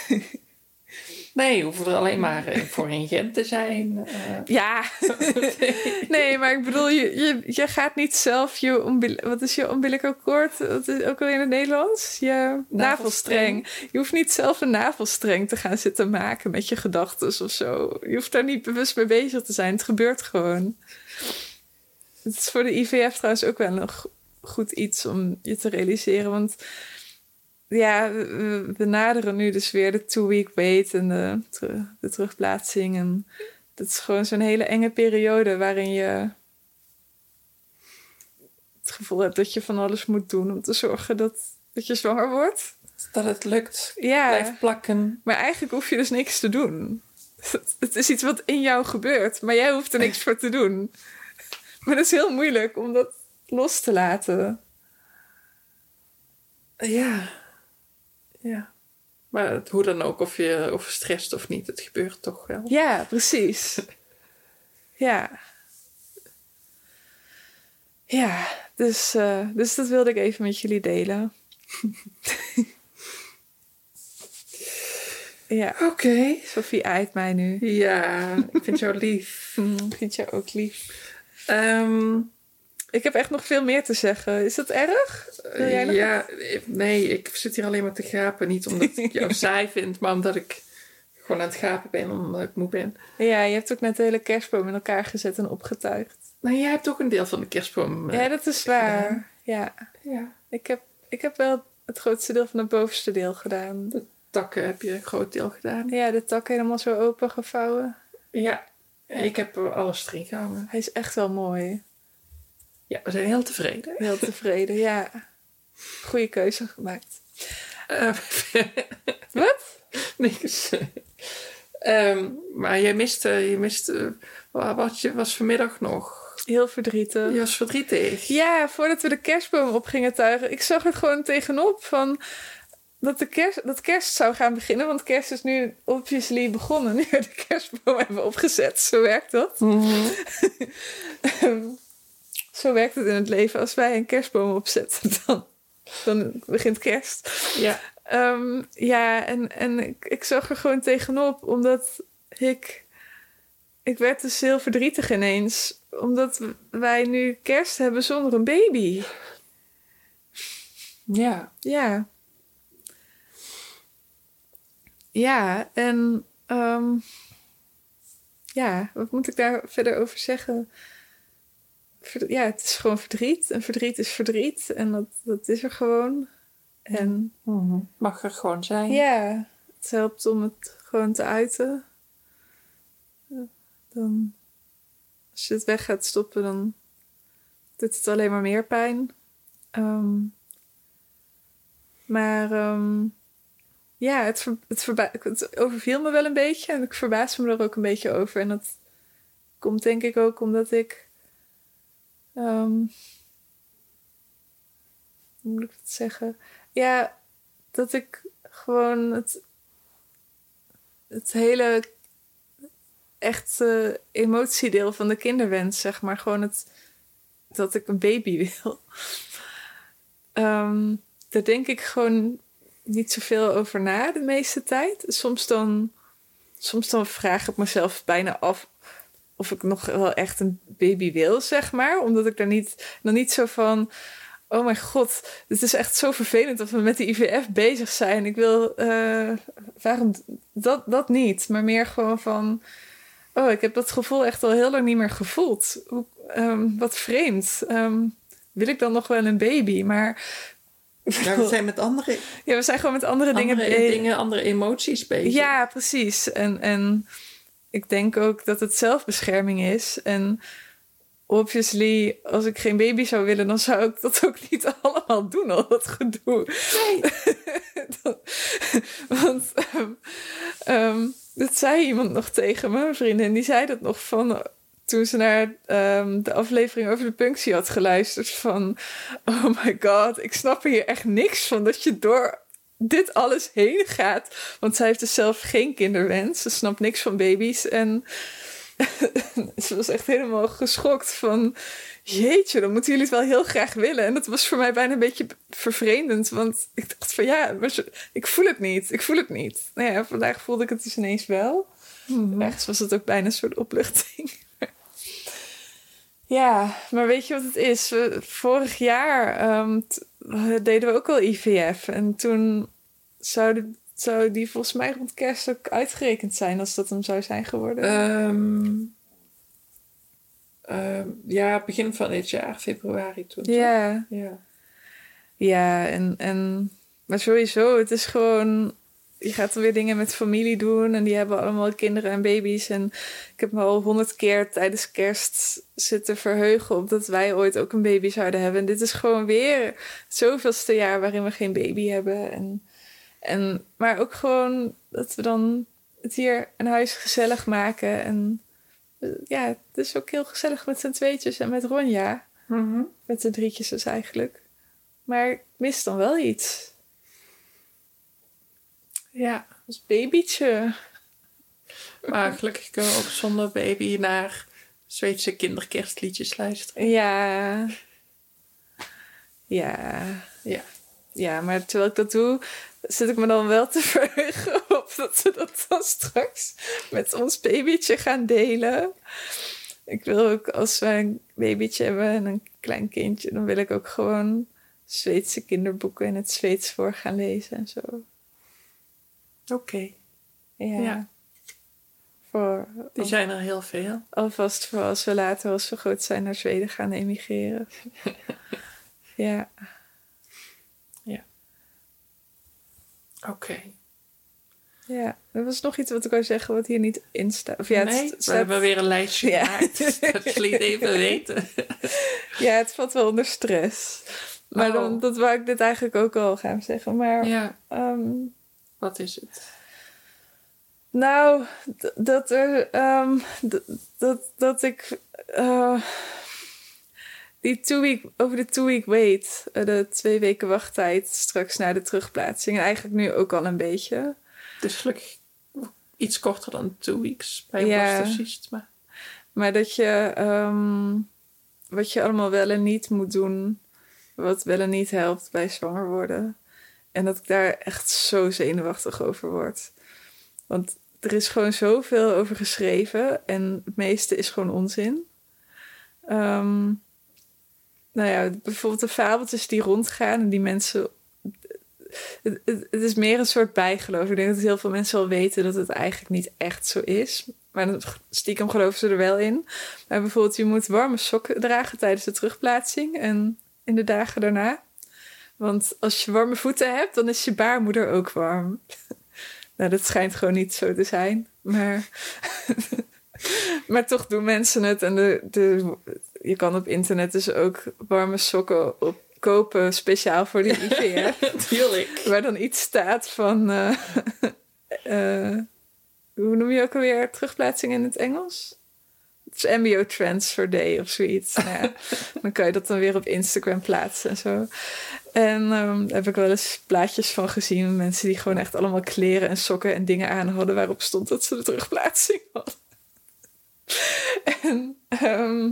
Nee, je hoeft er alleen maar eh, voor een gent te zijn. Uh. Ja. nee, maar ik bedoel, je, je, je gaat niet zelf je ombil wat is je umbilical cord? Wat is ook al in het Nederlands? Je navelstreng. Je hoeft niet zelf een navelstreng te gaan zitten maken met je gedachten of zo. Je hoeft daar niet bewust mee bezig te zijn. Het gebeurt gewoon. Het is voor de IVF trouwens ook wel nog goed iets om je te realiseren, want ja, we, naderen nu dus weer de two-week wait en de, de terugplaatsing. En dat is gewoon zo'n hele enge periode waarin je het gevoel hebt dat je van alles moet doen om te zorgen dat, dat je zwanger wordt. Dat het lukt. Ja. Blijf plakken. Maar eigenlijk hoef je dus niks te doen. Het is iets wat in jou gebeurt, maar jij hoeft er niks voor te doen. Maar het is heel moeilijk om dat los te laten. Ja. Ja. Maar het- hoe dan ook, of je overstresst of niet, het gebeurt toch wel. Ja, precies. ja. Ja, dus, eh, dus dat wilde ik even met jullie delen. ja, Oké. Sophie eit mij nu. Ja, ik vind jou lief. Ik vind jou ook lief. Ehm, Ik heb echt nog veel meer te zeggen. Is dat erg? Wil jij nog ja, nee, ik zit hier alleen maar te gapen. Niet omdat ik jou saai vind, maar omdat ik gewoon aan het gapen ben, omdat ik moe ben. Ja, je hebt ook net de hele kerstboom in elkaar gezet en opgetuigd. Nou, jij hebt ook een deel van de kerstboom. eh, Ja, dat is waar. gedaan. Ja, ja. ik heb, ik heb wel het grootste deel van het bovenste deel gedaan. Takken heb je een groot deel gedaan. Ja, de tak helemaal zo open gevouwen. Ja, ik heb alles erin gehangen. Hij is echt wel mooi. Ja, we zijn heel tevreden. Heel tevreden, ja. Goede keuze gemaakt. Eh, Wat? niks. Ehm, maar jij miste, je miste, wat wat je was vanmiddag nog? Heel verdrietig. Je was verdrietig. Ja, voordat we de kerstboom op gingen tuigen. Ik zag er gewoon tegenop van dat, de kerst, dat kerst zou gaan beginnen. Want kerst is nu obviously begonnen. Nu we de kerstboom hebben opgezet. Zo werkt dat. Mhm. Ehm, Zo werkt het in het leven. Als wij een kerstboom opzetten, dan, dan begint kerst. Ja. Ehm, ja, en, en ik, ik zag er gewoon tegenop, omdat ik... Ik werd dus heel verdrietig ineens. Omdat wij nu kerst hebben zonder een baby. Ja. Ja. Ja, en... ehm, ja, wat moet ik daar verder over zeggen? Ja, het is gewoon verdriet. En verdriet is verdriet. En dat, dat is er gewoon. En Mag er gewoon zijn. ja, het helpt om het gewoon te uiten. Dan, als je het weg gaat stoppen, dan doet het alleen maar meer pijn. Ehm, maar ehm, ja, het, ver- het, verba- het overviel me wel een beetje en ik verbaas me er ook een beetje over. En dat komt denk ik ook omdat ik. Ehm, hoe moet ik het zeggen? Ja, dat ik gewoon het, het hele echte emotiedeel van de kinderwens, zeg maar, gewoon het dat ik een baby wil. Ehm, daar denk ik gewoon niet zoveel over na de meeste tijd. Soms dan, soms dan vraag ik mezelf bijna af of ik nog wel echt een baby wil, zeg maar. Omdat ik daar niet, dan niet zo van... Oh mijn god, het is echt zo vervelend dat we met de IVF bezig zijn. Ik wil, eh, waarom dat, dat niet? Maar meer gewoon van, oh, ik heb dat gevoel echt al heel lang niet meer gevoeld. Hoe, ehm, wat vreemd. Ehm, wil ik dan nog wel een baby? Maar Ja, we zijn met andere, ja, we zijn gewoon met andere, andere dingen dingen, bezig. andere emoties bezig. Ja, precies. En, en ik denk ook dat het zelfbescherming is. En obviously, als ik geen baby zou willen, dan zou ik dat ook niet allemaal doen, al dat gedoe. Nee. Dat- want ehm, ehm, dat zei iemand nog tegen me, een vriendin, die zei dat nog van toen ze naar ehm, de aflevering over de punctie had geluisterd van oh my god, ik snap er hier echt niks van dat je door dit alles heen gaat. Want zij heeft dus zelf geen kinderwens, ze snapt niks van baby's en ze was echt helemaal geschokt van jeetje, dan moeten jullie het wel heel graag willen. En dat was voor mij bijna een beetje vervreemdend, want ik dacht van ja, maar ik voel het niet, ik voel het niet. Nou ja, vandaag voelde ik het dus ineens wel. Mhm. Ergens was het ook bijna een soort opluchting. Ja, maar weet je wat het is? We, vorig jaar ehm, deden we ook al IVF. En toen zou, de- zou die volgens mij rond kerst ook uitgerekend zijn als dat hem zou zijn geworden. Ehm, ehm, ja, begin van dit jaar, februari toen. toch? ja, ja. ja en, en, maar sowieso, het is gewoon. Je gaat weer dingen met familie doen en die hebben allemaal kinderen en baby's. En ik heb me al honderd keer tijdens kerst zitten verheugen op dat wij ooit ook een baby zouden hebben. En dit is gewoon weer het zoveelste jaar waarin we geen baby hebben. En, en, maar ook gewoon dat we dan het hier een huis gezellig maken. En eh, ja, het is ook heel gezellig met z'n tweetjes en met Ronja. Mhm. Met z'n drietjes dus eigenlijk. Maar ik mis dan wel iets. Ja, Als babytje. maar gelukkig kunnen we ook zonder baby naar Zweedse kinderkerstliedjes luisteren. Ja. Ja. Ja. Ja, maar terwijl ik dat doe, zit ik me dan wel te verheugen op dat we dat dan straks met ons babytje gaan delen. Ik wil ook, als wij een babytje hebben en een klein kindje, dan wil ik ook gewoon Zweedse kinderboeken in het Zweeds voor gaan lezen en zo. Oké, Ja. Ja. Voor, die zijn er heel veel. alvast voor als we later, als we groot zijn, naar Zweden gaan emigreren. ja. Oké. Ja, er was nog iets wat ik wou zeggen wat hier niet in staat. Of ja, het nee, we hebben weer een lijstje Ja. gemaakt. Dat het even weten. ja, het valt wel onder stress. Maar Oh. dan, dat wou ik dit eigenlijk ook al gaan zeggen. Maar Ja, ehm, wat is het? nou, dat er, ehm, dat, dat ik eh, die two week, over de two week wait, eh, de twee weken wachttijd straks naar de terugplaatsing. En eigenlijk nu ook al een beetje. Dus gelukkig iets korter dan two weeks bij een Ja. borstofcyst. Maar Maar dat je ehm, wat je allemaal wel en niet moet doen, wat wel en niet helpt bij zwanger worden. En dat ik daar echt zo zenuwachtig over word. Want er is gewoon zoveel over geschreven en het meeste is gewoon onzin. Ehm, nou ja, bijvoorbeeld de fabeltjes die rondgaan en die mensen. Het, is meer een soort bijgeloof. Ik denk dat heel veel mensen wel weten dat het eigenlijk niet echt zo is. Maar stiekem geloven ze er wel in. Maar bijvoorbeeld, je moet warme sokken dragen tijdens de terugplaatsing en in de dagen daarna. Want als je warme voeten hebt, dan is je baarmoeder ook warm. nou, dat schijnt gewoon niet zo te zijn. Maar, maar toch doen mensen het. En de, de, je kan op internet dus ook warme sokken op kopen, speciaal voor de IVF. natuurlijk. Waar dan iets staat van. eh, eh, hoe noem je ook alweer terugplaatsing in het Engels? Het is MBO Transfer Day of zoiets. Nou ja, dan kan je dat dan weer op Instagram plaatsen en zo. En ehm, daar heb ik wel eens plaatjes van gezien. Mensen die gewoon echt allemaal kleren en sokken en dingen aan hadden waarop stond dat ze de terugplaatsing hadden. en ehm,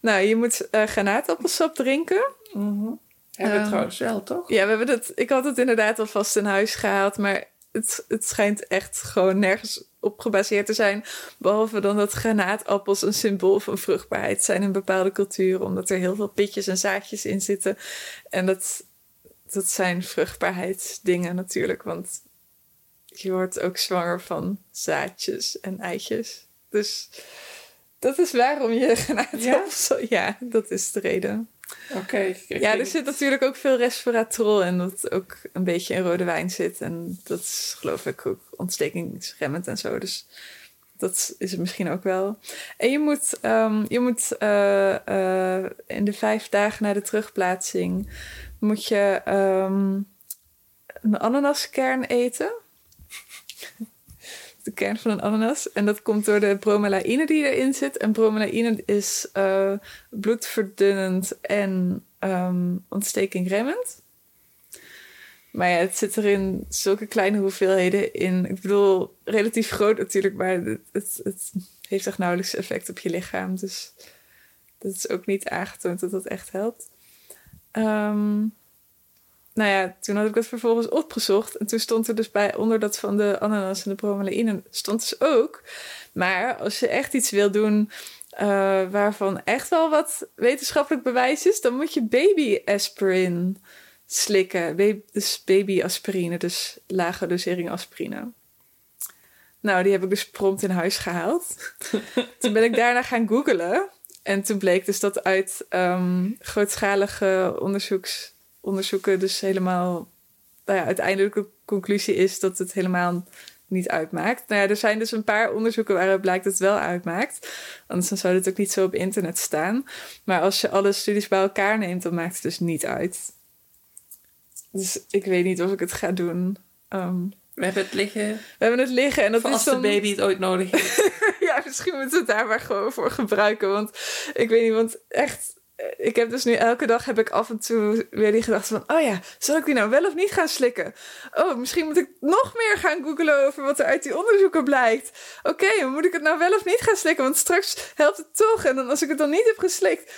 nou, je moet eh granaatappelsap drinken. Mhm. Hebben we Ehm, trouwens wel, toch? Ja, we hebben het. Ik had het inderdaad alvast in huis gehaald, maar het, het schijnt echt gewoon nergens op gebaseerd te zijn. Behalve dan dat granaatappels een symbool van vruchtbaarheid zijn in bepaalde culturen, omdat er heel veel pitjes en zaadjes in zitten. En dat, dat zijn vruchtbaarheidsdingen natuurlijk, want je wordt ook zwanger van zaadjes en eitjes. Dus dat is waarom je granaatappels. Ja, dat is de reden. Oké. Ja, er zit natuurlijk ook veel resveratrol in, dat ook een beetje in rode wijn zit. En dat is geloof ik ook ontstekingsremmend en zo. Dus dat is het misschien ook wel. En je moet, ehm, je moet eh, eh, in de vijf dagen na de terugplaatsing... moet je ehm, een ananaskern eten. De kern van een ananas. En dat komt door de bromelaïne die erin zit. En bromelaïne is eh, bloedverdunnend en ehm ontstekingremmend. Maar ja, het zit er in zulke kleine hoeveelheden in. Ik bedoel, relatief groot natuurlijk, maar het, het, het heeft echt nauwelijks effect op je lichaam. Dus dat is ook niet aangetoond dat dat echt helpt. Ehm, nou ja, toen had ik dat vervolgens opgezocht. En toen stond er dus bij, onder dat van de ananas en de bromelaïne, stond dus ook. Maar als je echt iets wil doen eh, waarvan echt wel wat wetenschappelijk bewijs is, dan moet je baby aspirin slikken. Ba- dus baby aspirine, dus lage dosering aspirine. Nou, die heb ik dus prompt in huis gehaald. toen ben ik daarna gaan googlen. En toen bleek dus dat uit ehm, grootschalige onderzoeks, onderzoeken dus helemaal... Nou ja, uiteindelijke conclusie is dat het helemaal niet uitmaakt. Nou ja, er zijn dus een paar onderzoeken waaruit blijkt dat het wel uitmaakt. Anders dan zou het ook niet zo op internet staan. Maar als je alle studies bij elkaar neemt, dan maakt het dus niet uit. Dus ik weet niet of ik het ga doen. Ehm, We hebben het liggen we hebben het liggen en dat voor is als dan... de baby het ooit nodig heeft. misschien moeten we het daar maar gewoon voor gebruiken. Want ik weet niet, want echt... ik heb dus nu elke dag heb ik af en toe weer die gedachte van... Oh ja, zal ik die nou wel of niet gaan slikken? Oh, misschien moet ik nog meer gaan googlen over wat er uit die onderzoeken blijkt. Oké, moet ik het nou wel of niet gaan slikken? Want straks helpt het toch. En dan, als ik het dan niet heb geslikt...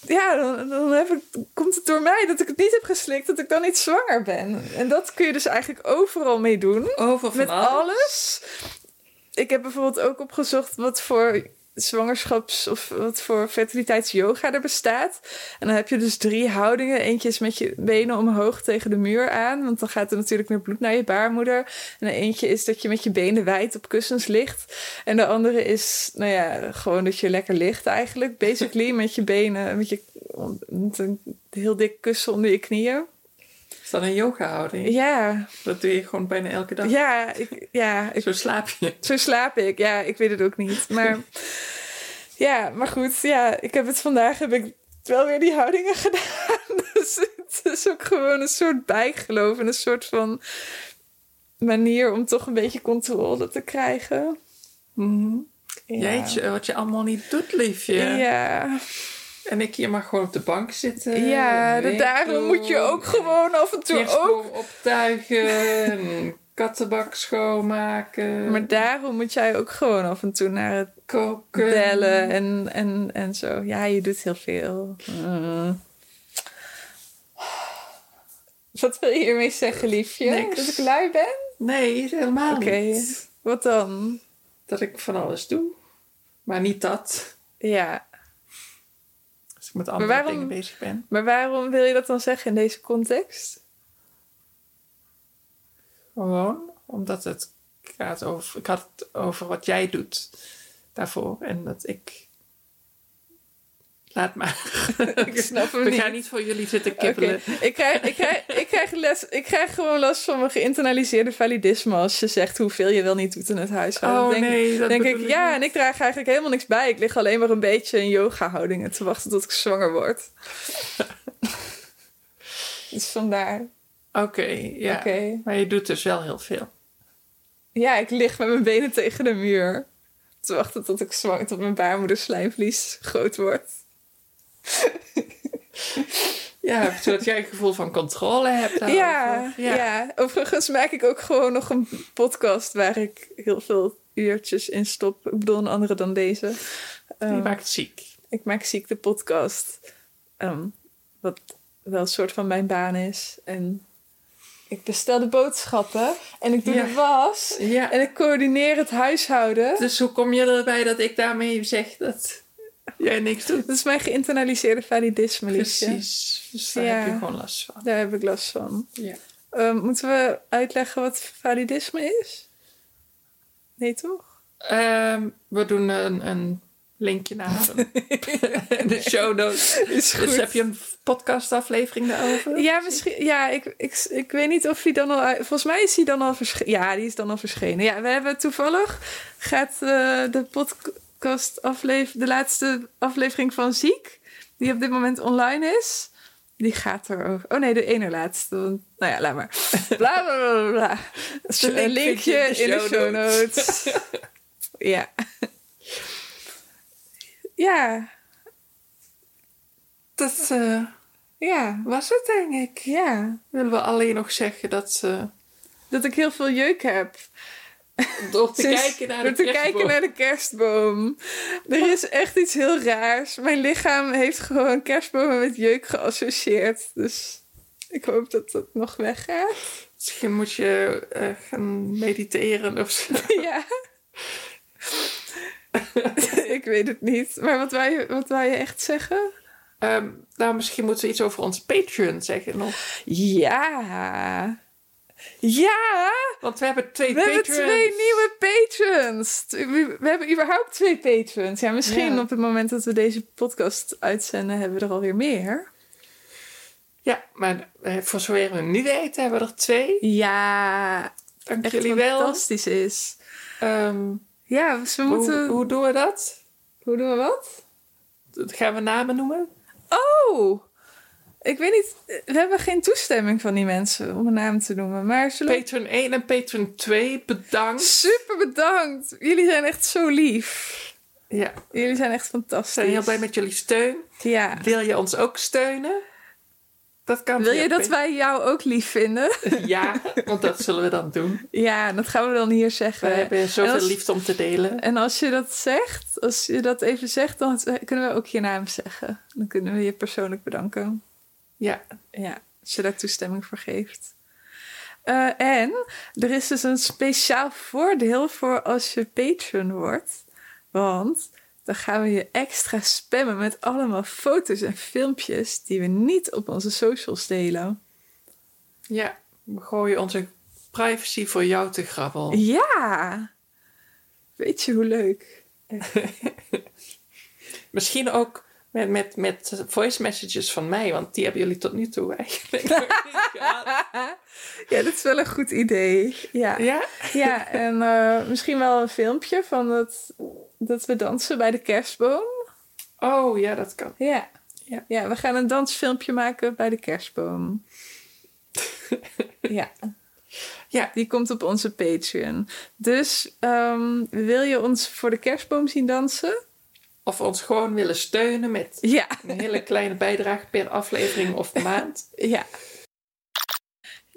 Ja, dan, dan heb ik, komt het door mij dat ik het niet heb geslikt... dat ik dan niet zwanger ben. En dat kun je dus eigenlijk overal mee doen. Over Met alles. Ik heb bijvoorbeeld ook opgezocht wat voor zwangerschaps- of wat voor fertiliteitsyoga er bestaat. En dan heb je dus drie houdingen. Eentje is met je benen omhoog tegen de muur aan, want dan gaat er natuurlijk meer bloed naar je baarmoeder. En eentje is dat je met je benen wijd op kussens ligt. En de andere is, nou ja, gewoon dat je lekker ligt eigenlijk. Basically met je benen, met, je, met een heel dik kussen onder je knieën. Is dat een yoga-houding? Ja, Dat doe je gewoon bijna elke dag. ja, ik, ja, ik Zo slaap je. Zo slaap ik. Ja, ik weet het ook niet. Maar ja, maar goed. Ja, ik heb het vandaag heb ik wel weer die houdingen gedaan. Dus het is ook gewoon een soort bijgeloof en een soort van manier om toch een beetje controle te krijgen. Mhm. Ja. Jeetje, wat je allemaal niet doet, liefje. Ja, En ik hier mag gewoon op de bank zitten. ja daarom moet je ook gewoon af en toe ook. Optuigen. en kattenbak schoonmaken. Maar daarom moet jij ook gewoon af en toe naar het koken. bellen en, en, en zo. Ja, je doet heel veel. Mm. Wat wil je hiermee zeggen, liefje? Niks. Dat ik lui ben? Nee, helemaal Oké. niet. Wat dan? Dat ik van alles doe. Maar niet dat. Ja, ik met andere waarom- dingen bezig ben. maar waarom wil je dat dan zeggen in deze context? Gewoon omdat het gaat over... Ik had het over wat jij doet daarvoor. En dat ik... Laat maar. Ik snap hem We niet. gaan niet voor jullie zitten kippelen. ik, krijg, ik, krijg, ik, krijg les, ik krijg gewoon last van mijn geïnternaliseerde validisme als je zegt hoeveel je wel niet doet in het huishouden. Oh denk, nee, dat denk ik, ja, en ik draag eigenlijk helemaal niks bij. Ik lig alleen maar een beetje in yoga-houdingen te wachten tot ik zwanger word. dus vandaar. Oké, ja. Oké. Maar je doet dus wel heel veel. Ja, ik lig met mijn benen tegen de muur. Te wachten tot ik zwanger, tot mijn baarmoederslijmvlies groot wordt. Ja, zodat jij een gevoel van controle hebt daarover. Ja, ja. overigens maak ik ook gewoon nog een podcast waar ik heel veel uurtjes in stop. Ik bedoel, een andere dan deze. Je Ehm, maakt ziek. Ik maak ziek de podcast. Ehm, wat wel een soort van mijn baan is. En ik bestel de boodschappen. En ik doe Ja. de was. Ja. En ik coördineer het huishouden. Dus hoe kom je erbij dat ik daarmee zeg dat jij niks doet? Dat is mijn geïnternaliseerde validisme. Precies. Dus daar Ja. heb je gewoon last van. Daar heb ik last van. Ja. Ehm, moeten we uitleggen wat validisme is? Nee, toch? Ehm, we doen een, een linkje naar in de show notes. Is Dus heb je een podcastaflevering daarover? Ja, misschien. Ja, ik, ik, ik weet niet of die dan al. Volgens mij is die dan al verschenen. Ja, die is dan al verschenen. Ja, we hebben toevallig. Gaat eh, de podcast aflevering. De laatste aflevering van Ziek. Die op dit moment online is. Die gaat erover. Oh nee, de ene laatste. Want- Nou ja, laat maar. Bla bla bla bla. Een link linkje in de show notes. ja. Ja. Dat eh, Ja. was het, denk ik. Ja. Willen we alleen nog zeggen dat ze Dat ik heel veel jeuk heb. door te Sinds- kijken naar door de te kerstboom- kijken naar de kerstboom. Er is echt iets heel raars. Mijn lichaam heeft gewoon kerstbomen met jeuk geassocieerd. Dus ik hoop dat dat nog weggaat. Misschien moet je eh, gaan mediteren of zo. ja. ik weet het niet. Maar wat wou je, wat wou je echt zeggen? Ehm, nou, misschien moeten we iets over ons Patreon zeggen nog. Ja. Ja! Want we hebben twee We hebben twee nieuwe patrons. We, hebben überhaupt twee patrons. Ja, misschien Ja. op het moment dat we deze podcast uitzenden, hebben we er alweer meer. Ja, maar eh, voor zover we nu weten hebben we er twee. Ja, Dank echt jullie wel. fantastisch is. Ehm, Ja, dus we hoe, moeten... hoe doen we dat? Hoe doen we wat? Gaan we namen noemen? Oh! Ik weet niet... We hebben geen toestemming van die mensen om een naam te noemen. Maar zullen we... Patreon 1 en Patreon 2, bedankt. Super bedankt! Jullie zijn echt zo lief. Ja, Jullie zijn echt we zijn fantastisch. heel blij met jullie steun. Ja. Wil je ons ook steunen? Dat kan Wil je dat Patreon. wij jou ook lief vinden? Ja, want dat zullen we dan doen. Ja, dat gaan we dan hier We zeggen. hebben zoveel als- liefde om te delen. En als je dat zegt, als je dat even zegt, dan kunnen we ook je naam zeggen. Dan kunnen we je persoonlijk bedanken. Ja, Ja, als je daar toestemming voor geeft. Eh, en er is dus een speciaal voordeel voor als je patron wordt. Want dan gaan we je extra spammen met allemaal foto's en filmpjes die we niet op onze socials delen. ja. We gooien onze privacy voor jou te grabbel. Ja! Weet je hoe leuk? Misschien ook met, met, met voice messages van mij, want die hebben jullie tot nu toe eigenlijk niet gehad. Ja, dat is wel een goed idee. Ja, Ja? ja en eh, misschien wel een filmpje van dat, dat we dansen bij de kerstboom. Oh, ja, dat kan. Ja. Ja. ja, we gaan een dansfilmpje maken bij de kerstboom. ja. Ja. Die komt op onze Patreon. Dus ehm, wil je ons voor de kerstboom zien dansen? Of ons gewoon willen steunen met Ja. een hele kleine bijdrage per aflevering of maand. Ja.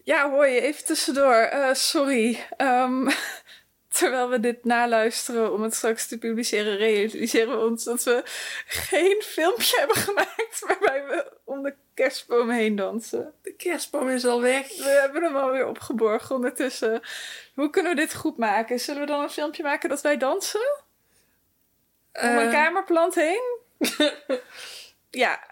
Ja, hoor je, even tussendoor. Eh, sorry. Ehm, terwijl we dit naluisteren om het straks te publiceren, realiseren we ons dat we geen filmpje hebben gemaakt waarbij we om de kerstboom heen dansen. De kerstboom is al weg. We hebben hem alweer opgeborgen ondertussen. Hoe kunnen we dit goed maken? Zullen we dan een filmpje maken dat wij dansen? Om een Eh, kamerplant heen? ja.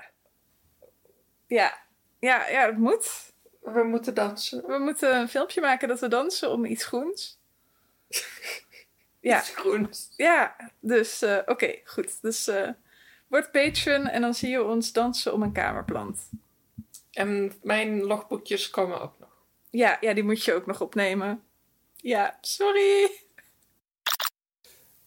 Ja. Ja, ja, het moet. we moeten dansen. We moeten een filmpje maken dat we dansen om iets groens. Ja, Iets groens. ja. Dus, eh, oké, goed. Dus eh word patron en dan zie je ons dansen om een kamerplant. En mijn logboekjes komen ook nog. Ja, ja, die moet je ook nog opnemen. Ja, sorry.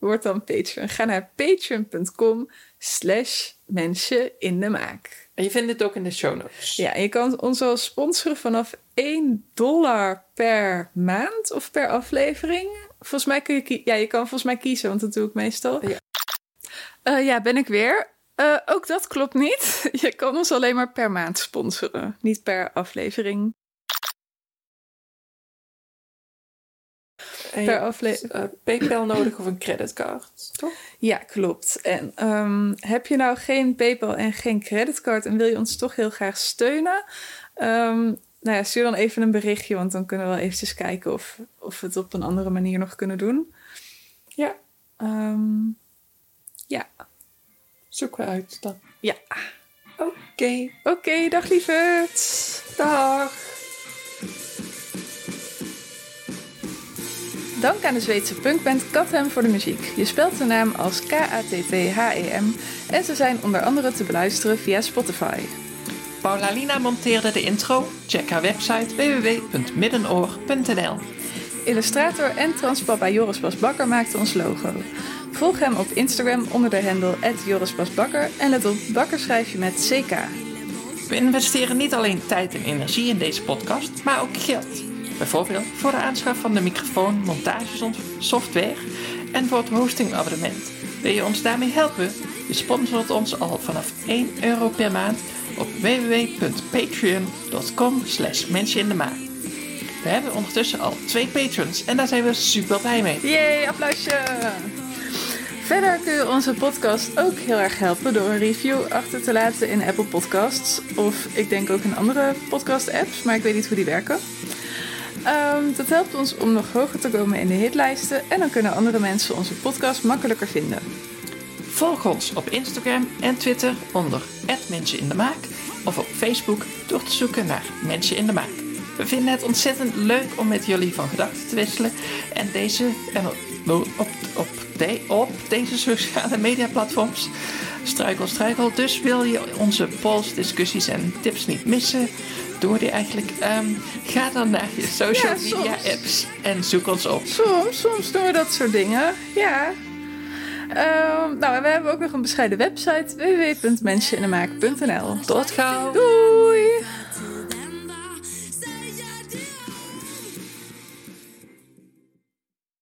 Word dan patron. Ga naar patreon.com slash mensen in de maak. En je vindt het ook in de show notes. Ja, en je kan ons al sponsoren vanaf 1 dollar per maand of per aflevering. Volgens mij kun je, ja, je kan volgens mij kiezen, want dat doe ik meestal. Ja. Eh, ja, ben ik weer. Eh, ook dat klopt niet. Je kan ons alleen maar per maand sponsoren, niet per aflevering. En Per hebt, afle- eh, PayPal nodig of een creditcard, toch? Ja, klopt. En ehm, heb je nou geen PayPal en geen creditcard en wil je ons toch heel graag steunen? Ehm, nou ja, stuur dan even een berichtje, want dan kunnen we wel eventjes kijken of, of we het op een andere manier nog kunnen doen. Ja, Ehm, ja, zoeken we uit dan. Ja. Oké, oké, dag lieverd. dag. Dank aan de Zweedse punkband Kathem voor de muziek. Je spelt de naam als K-A-T-T-H-E-M en ze zijn onder andere te beluisteren via Spotify. Paula Lina monteerde de intro. Check haar website www.middenoor.nl Illustrator en transpapa Joris Bas Bakker maakte ons logo. Volg hem op Instagram onder de handle Joris Bas Bakker en let op, Bakker schrijf je met CK. We investeren niet alleen tijd en energie in deze podcast, maar ook geld. Bijvoorbeeld voor de aanschaf van de microfoon, montagesoftware en voor het hostingabonnement. Wil je ons daarmee helpen? Je sponsort ons al vanaf 1 euro per maand op www.patreon.com slash in de. We hebben ondertussen al twee patrons en daar zijn we super blij mee. Yay, applausje! Verder kun je onze podcast ook heel erg helpen door een review achter te laten in Apple Podcasts. Of ik denk ook in andere podcast-apps, maar ik weet niet hoe die werken. Ehm, dat helpt ons om nog hoger te komen in de hitlijsten en dan kunnen andere mensen onze podcast makkelijker vinden. Volg ons op Instagram en Twitter onder Mensen in de Maak of op Facebook door te zoeken naar Mensen in de Maak. We vinden het ontzettend leuk om met jullie van gedachten te wisselen en deze en op, op, op, de, op deze sociale media platforms struikel struikel. Dus wil je onze polls, discussies en tips niet missen? Doe die eigenlijk. Ehm, ga dan naar je social Ja, soms. media apps en zoek ons op. Soms, soms doen we dat soort dingen. Ja. Ehm, nou, en we hebben ook nog een bescheiden website www.mensenindemaak.nl. Tot gauw! Doei!